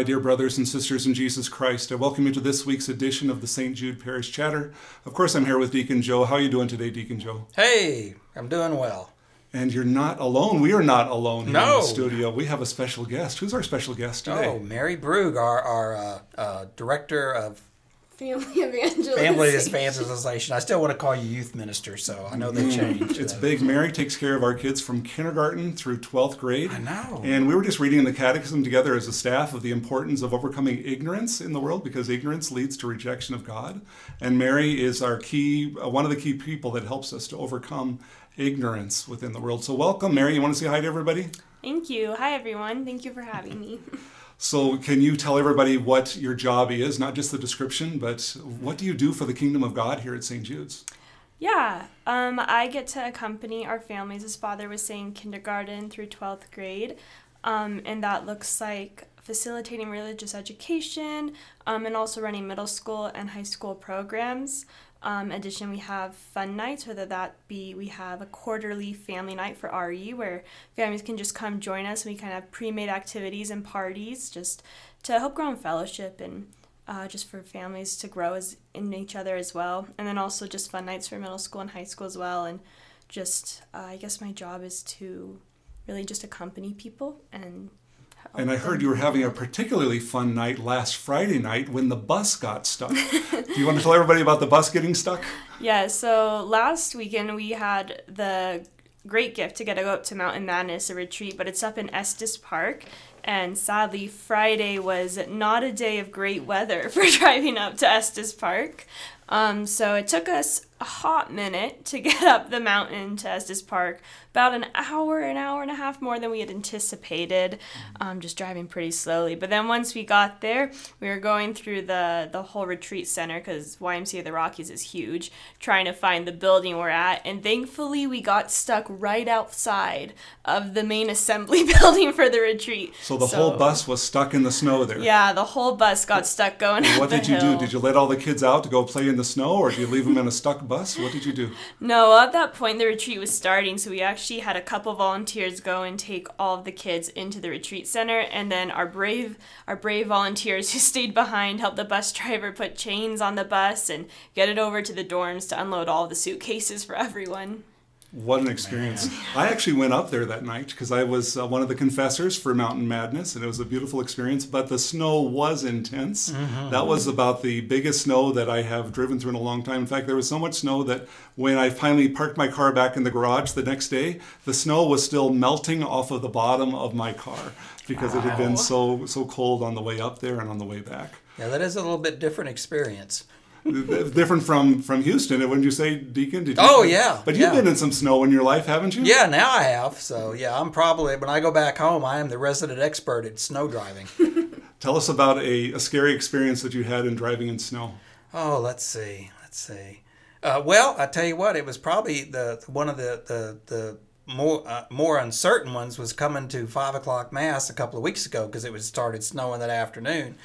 my dear brothers and sisters in Jesus Christ. I welcome you to this week's edition of the St. Jude Parish Chatter. Of course, I'm here with Deacon Joe. How are you doing today, Deacon Joe? Hey, I'm doing well. And you're not alone. We are not alone here in the studio. We have a special guest. Who's our special guest today? Oh, Mary Brug, our, our uh, uh, director of Family evangelism. Family Evangelization. I still want to call you youth minister, so I know they changed. It's that. big. Mary takes care of our kids from kindergarten through 12th grade. I know. And we were just reading the catechism together as a staff of the importance of overcoming ignorance in the world because ignorance leads to rejection of God. And Mary is our key, uh, one of the key people that helps us to overcome ignorance within the world. So, welcome, Mary. You want to say hi to everybody? Thank you. Hi, everyone. Thank you for having me. So, can you tell everybody what your job is, not just the description, but what do you do for the kingdom of God here at St. Jude's? Yeah, um, I get to accompany our families, as Father was saying, kindergarten through 12th grade. Um, and that looks like facilitating religious education um, and also running middle school and high school programs. Um, addition, we have fun nights, whether that be we have a quarterly family night for RE where families can just come join us we kind of have pre made activities and parties just to help grow in fellowship and uh, just for families to grow as in each other as well. And then also just fun nights for middle school and high school as well. And just, uh, I guess my job is to really just accompany people and. And I heard you were having a particularly fun night last Friday night when the bus got stuck. Do you want to tell everybody about the bus getting stuck? Yeah, so last weekend we had the great gift to get to go up to Mountain Madness, a retreat, but it's up in Estes Park. And sadly, Friday was not a day of great weather for driving up to Estes Park. Um, so it took us a hot minute to get up the mountain to Estes Park, about an hour, an hour and a half more than we had anticipated, um, just driving pretty slowly. But then once we got there, we were going through the, the whole retreat center because YMCA of the Rockies is huge, trying to find the building we're at. And thankfully, we got stuck right outside of the main assembly building for the retreat. So the whole bus was stuck in the snow there. Yeah, the whole bus got stuck going up What did you hill. do? Did you let all the kids out to go play in the snow or did you leave them in a stuck bus? What did you do? No, at that point the retreat was starting, so we actually had a couple volunteers go and take all of the kids into the retreat center, and then our brave our brave volunteers who stayed behind helped the bus driver put chains on the bus and get it over to the dorms to unload all the suitcases for everyone. What an experience. I actually went up there that night because I was uh, one of the confessors for Mountain Madness and it was a beautiful experience, but the snow was intense. That was about the biggest snow that I have driven through in a long time. In fact, there was so much snow that when I finally parked my car back in the garage the next day, the snow was still melting off of the bottom of my car because it had been so so cold on the way up there and on the way back. Yeah, that is a little bit different experience. Different from from Houston, wouldn't you say, Deacon? Did you, Oh, yeah, But you've yeah. been in some snow in your life, haven't you? Yeah, now I have. So, yeah, I'm probably, when I go back home, I am the resident expert at snow driving. Tell us about a, a scary experience that you had in driving in snow. Oh, let's see. Let's see. Uh, well, I tell you what, it was probably the one of the the, the more uh, more uncertain ones was coming to five o'clock mass a couple of weeks ago because it was started snowing that afternoon,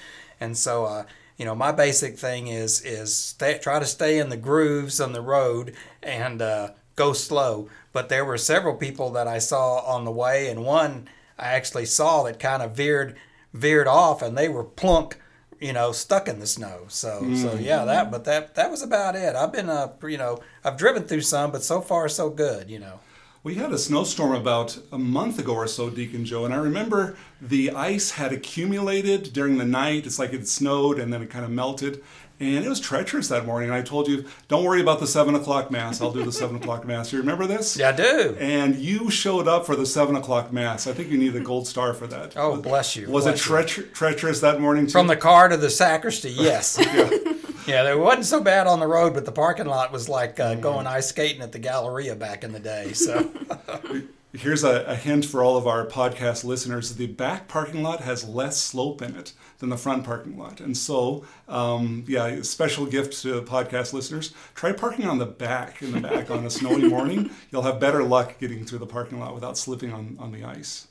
and so uh, you know my basic thing is is stay, try to stay in the grooves on the road and uh, go slow. But there were several people that I saw on the way, and one I actually saw that kind of veered veered off, and they were plunk you know, stuck in the snow. So, so yeah, that, but that, that was about it. I've been, uh, you know, I've driven through some, but so far so good, you know. We had a snowstorm about a month ago or so, Deacon Joe, and I remember the ice had accumulated during the night. It's like it snowed and then it kind of melted. And it was treacherous that morning. And I told you, don't worry about the seven o'clock mass. I'll do the seven o'clock mass. You remember this? Yeah, I do. And you showed up for the seven o'clock mass. I think you need a gold star for that. Oh, bless you. Was bless it treacher- treacherous that morning too? From the car to the sacristy, yes. yeah. There wasn't so bad on the road, but the parking lot was like uh, going ice skating at the Galleria back in the day. So, Here's a, a hint for all of our podcast listeners: the back parking lot has less slope in it than the front parking lot, and so um, yeah, special gift to podcast listeners: try parking on the back in the back on a snowy morning. You'll have better luck getting through the parking lot without slipping on, on the ice.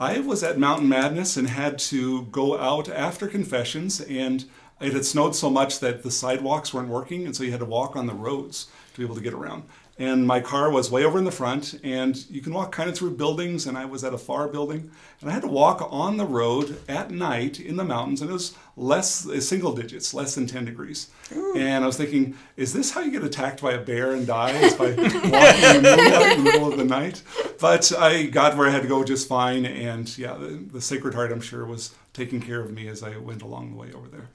I was at Mountain Madness and had to go out after confessions and it had snowed so much that the sidewalks weren't working, and so you had to walk on the roads to be able to get around. And my car was way over in the front, and you can walk kind of through buildings, and I was at a far building, and I had to walk on the road at night in the mountains, and it was less single digits, less than 10 degrees. And I was thinking, is this how you get attacked by a bear and die? Is by walking in the, middle, in the middle of the night? But I got where I had to go just fine, and yeah, the, the Sacred Heart, I'm sure, was taking care of me as I went along the way over there.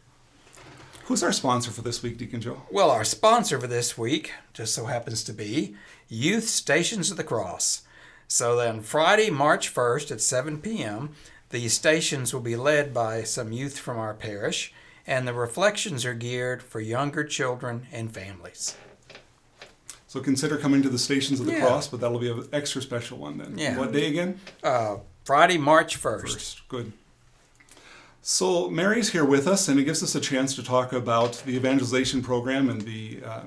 Who's our sponsor for this week, Deacon Joe? Well, our sponsor for this week just so happens to be Youth Stations of the Cross. So then, Friday, March 1st at 7 p.m., the stations will be led by some youth from our parish, and the reflections are geared for younger children and families. So consider coming to the Stations of the Yeah. Cross, but that'll be an extra special one then. Yeah. What day again? Uh, Friday, March 1st. First. Good. So Mary's here with us, and it gives us a chance to talk about the evangelization program and the uh,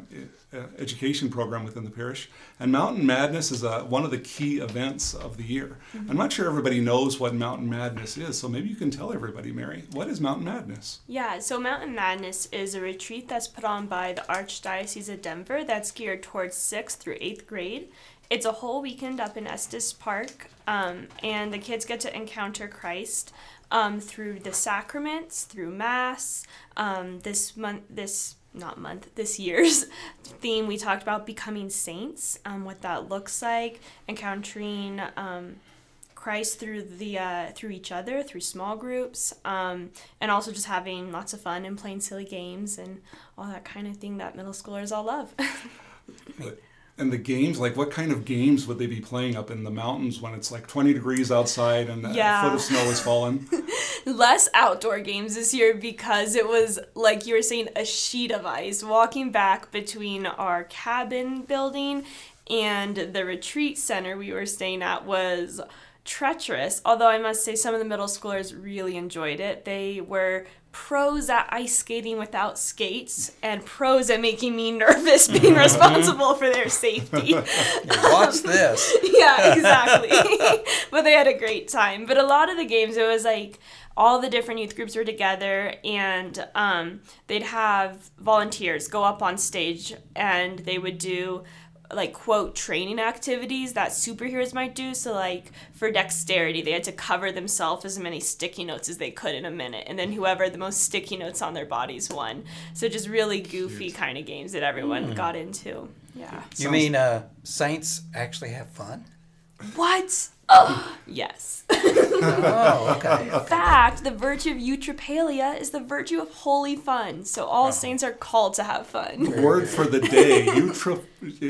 uh, education program within the parish. And Mountain Madness is uh, one of the key events of the year. I'm not sure everybody knows what Mountain Madness is, so maybe you can tell everybody, Mary, what is Mountain Madness? Yeah, so Mountain Madness is a retreat that's put on by the Archdiocese of Denver that's geared towards 6th through 8th grade. It's a whole weekend up in Estes Park, um, and the kids get to encounter Christ um, through the sacraments, through Mass. Um, this month, this not month, this year's theme, we talked about becoming saints, um, what that looks like, encountering um, Christ through the uh, through each other, through small groups, um, and also just having lots of fun and playing silly games and all that kind of thing that middle schoolers all love. And the games, like what kind of games would they be playing up in the mountains when it's like 20 degrees outside and Yeah. a foot of snow has fallen Less outdoor games this year because it was like you were saying a sheet of ice walking back between our cabin building and the retreat center we were staying at was treacherous although i must say some of the middle schoolers really enjoyed it they were pros at ice skating without skates and pros at making me nervous being responsible for their safety Watch this. yeah, exactly. but they had a great time. But a lot of the games, it was like all the different youth groups were together, and um, they'd have volunteers go up on stage, and they would do like quote training activities that superheroes might do. So like for dexterity they had to cover themselves as many sticky notes as they could in a minute. And then whoever had the most sticky notes on their bodies won. So just really goofy kind of games that everyone got into. Yeah. You Sounds- mean uh, saints actually have fun? what oh yes Oh, okay. In fact, the virtue of eutrapelia is the virtue of holy fun. So all uh-huh. saints are called to have fun. Word for the day. Utra,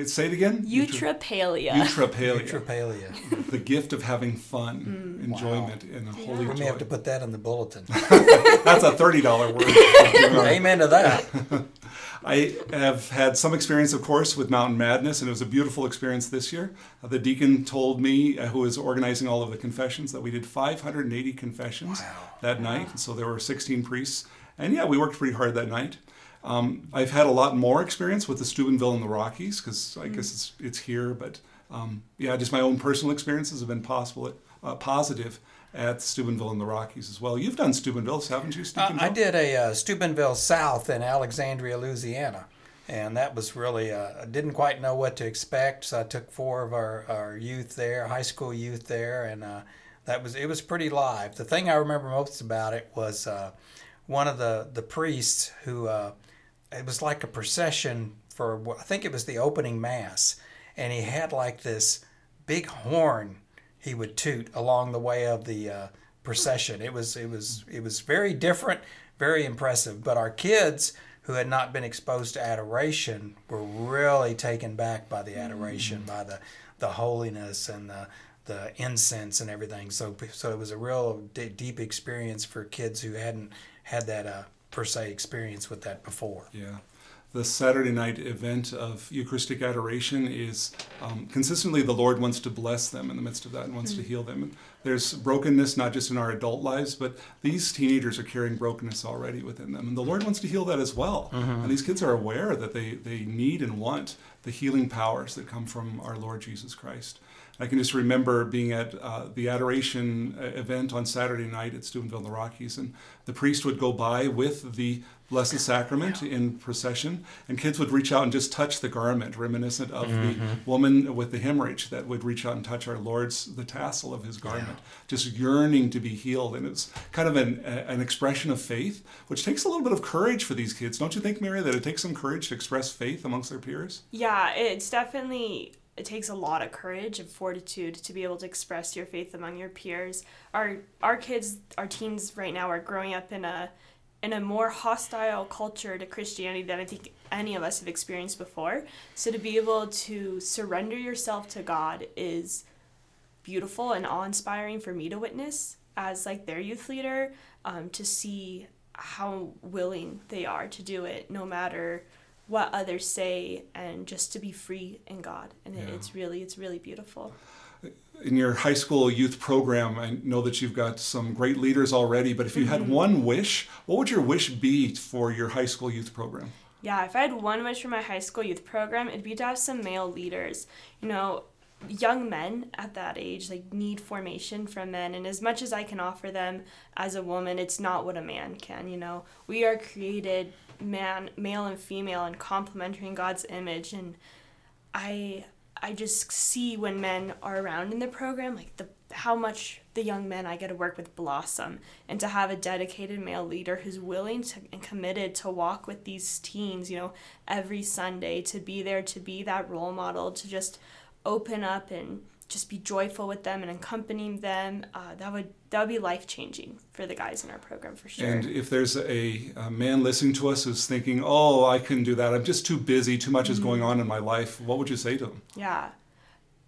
say it again? Eutrapelia. Eutrapelia. Eutrapelia. the gift of having fun, mm. enjoyment, in a holy We may have to put that in the bulletin. That's a $30 word. Amen to that. I have had some experience, of course, with Mountain Madness, and it was a beautiful experience this year. Uh, the deacon told me, uh, who was organizing all of the confessions, that we did 580 confessions that night. And so there were 16 priests. And yeah, we worked pretty hard that night. Um, I've had a lot more experience with the Steubenville in the Rockies because I guess it's, it's here. But um, yeah, just my own personal experiences have been possible, uh, positive at Steubenville in the Rockies as well. You've done Steubenville, haven't you, Uh, Stephen? I did a uh, Steubenville South in Alexandria, Louisiana. And that was really, uh, I didn't quite know what to expect. So I took four of our, our youth there, high school youth there, and uh, that was, it was pretty live. The thing I remember most about it was uh, one of the, the priests who, uh, it was like a procession for, I think it was the opening mass. And he had like this big horn he would toot along the way of the uh, procession. It was it was it was very different, very impressive. But our kids who had not been exposed to adoration were really taken back by the adoration, by the the holiness and the the incense and everything. So so it was a real d- deep experience for kids who hadn't had that uh, per se experience with that before. Yeah. The Saturday night event of Eucharistic adoration is um, consistently the Lord wants to bless them in the midst of that and wants to heal them. And there's brokenness not just in our adult lives, but these teenagers are carrying brokenness already within them. And the Lord wants to heal that as well. And these kids are aware that they, they need and want the healing powers that come from our Lord Jesus Christ. I can just remember being at uh, the adoration uh, event on Saturday night at Steubenville in the Rockies, and the priest would go by with the Blessed Sacrament in procession, and kids would reach out and just touch the garment, reminiscent of mm-hmm. the woman with the hemorrhage that would reach out and touch our Lord's the tassel of his garment, yeah. just yearning to be healed. And it's kind of an, an expression of faith, which takes a little bit of courage for these kids, don't you think, Mary? That it takes some courage to express faith amongst their peers. Yeah, it's definitely it takes a lot of courage and fortitude to be able to express your faith among your peers. Our our kids, our teens right now are growing up in a in a more hostile culture to Christianity than I think any of us have experienced before. So to be able to surrender yourself to God is beautiful and awe-inspiring for me to witness as like their youth leader um, to see how willing they are to do it no matter what others say and just to be free in God and yeah. it's really it's really beautiful in your high school youth program, I know that you've got some great leaders already, but if you mm-hmm. had one wish, what would your wish be for your high school youth program? Yeah, if I had one wish for my high school youth program, it'd be to have some male leaders. You know, young men at that age like need formation from men and as much as I can offer them as a woman, it's not what a man can, you know. We are created man, male and female and complementary in God's image and I I just see when men are around in the program, like the how much the young men I get to work with blossom, and to have a dedicated male leader who's willing to and committed to walk with these teens, you know, every Sunday, to be there, to be that role model, to just open up and just be joyful with them and accompanying them. Uh, that would that would be life changing for the guys in our program for sure. And if there's a, a, man listening to us who's thinking, "Oh, I couldn't do that. I'm just too busy. Too much mm-hmm. is going mm-hmm. on in my life," what would you say to them? Yeah.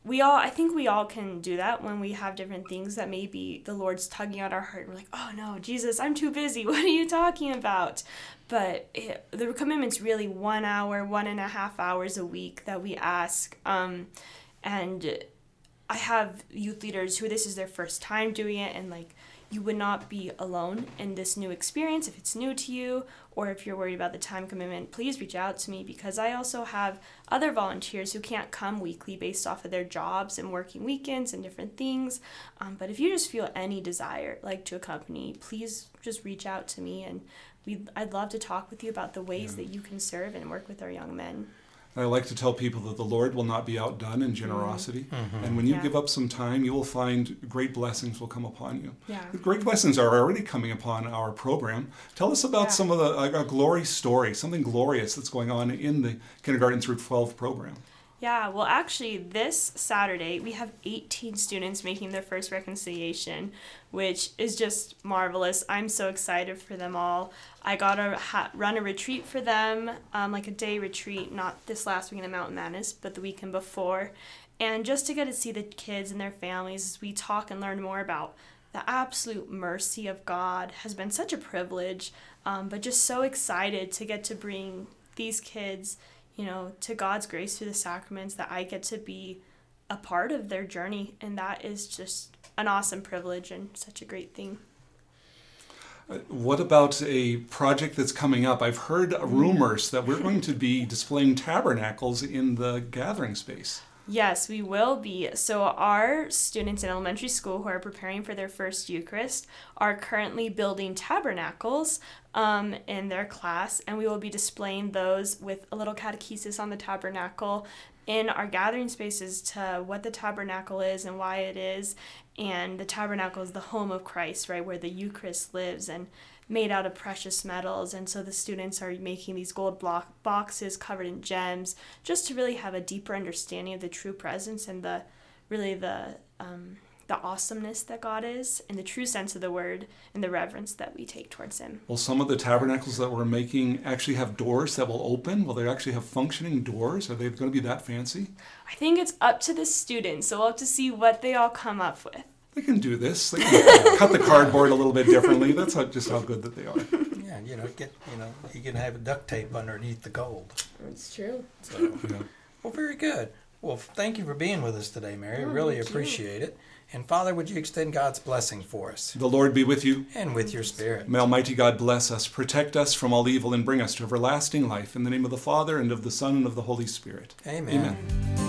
We all, I think we all can do that when we have different things that maybe the Lord's tugging at our heart. And we're like, oh no, Jesus, I'm too busy. What are you talking about? But it, the commitment's really one hour, one and a half hours a week that we ask. Um, and I have youth leaders who this is their first time doing it and like you would not be alone in this new experience if it's new to you or if you're worried about the time commitment please reach out to me because i also have other volunteers who can't come weekly based off of their jobs and working weekends and different things um, but if you just feel any desire like to accompany please just reach out to me and we i'd love to talk with you about the ways yeah. that you can serve and work with our young men I like to tell people that the Lord will not be outdone in generosity. Mm-hmm. mm-hmm. And when you yeah. give up some time, you will find great blessings will come upon you. Yeah. Great blessings are already coming upon our program. Tell us about yeah. some of the like a glory story, something glorious that's going on in the kindergarten through 12 program. Yeah, well, actually, this Saturday we have 18 students making their first reconciliation, which is just marvelous. I'm so excited for them all. I got to ha- run a retreat for them, um, like a day retreat, not this last weekend in Mountain Madness, but the weekend before. And just to get to see the kids and their families as we talk and learn more about the absolute mercy of God has been such a privilege, um, but just so excited to get to bring these kids you know, to God's grace through the sacraments that I get to be a part of their journey. And that is just an awesome privilege and such a great thing. Uh, what about a project that's coming up? I've heard rumors that we're going to be displaying tabernacles in the gathering space. Yes, we will be. So, our students in elementary school who are preparing for their first Eucharist are currently building tabernacles um, in their class, and we will be displaying those with a little catechesis on the tabernacle in our gathering spaces to what the tabernacle is and why it is. And the tabernacle is the home of Christ, right, where the Eucharist lives. And made out of precious metals and so the students are making these gold block boxes covered in gems just to really have a deeper understanding of the true presence and the really the um, the awesomeness that God is in the true sense of the word and the reverence that we take towards him. Well, some of the tabernacles that we're making actually have doors that will open. Will they actually have functioning doors? Are they going to be that fancy? I think it's up to the students, so we'll have to see what they all come up with they can do this. They can cut the cardboard a little bit differently. That's how, just how good that they are. Yeah, you know, get you know, you can have a duct tape underneath the gold. That's true. So, yeah. well, very good. Well, thank you for being with us today, Mary. Oh, really appreciate you. it. And Father, would you extend God's blessing for us? The Lord be with you. And with your spirit. May Almighty God bless us, protect us from all evil, and bring us to everlasting life. In the name of the Father, and of the Son, and of the Holy Spirit. Amen. Amen.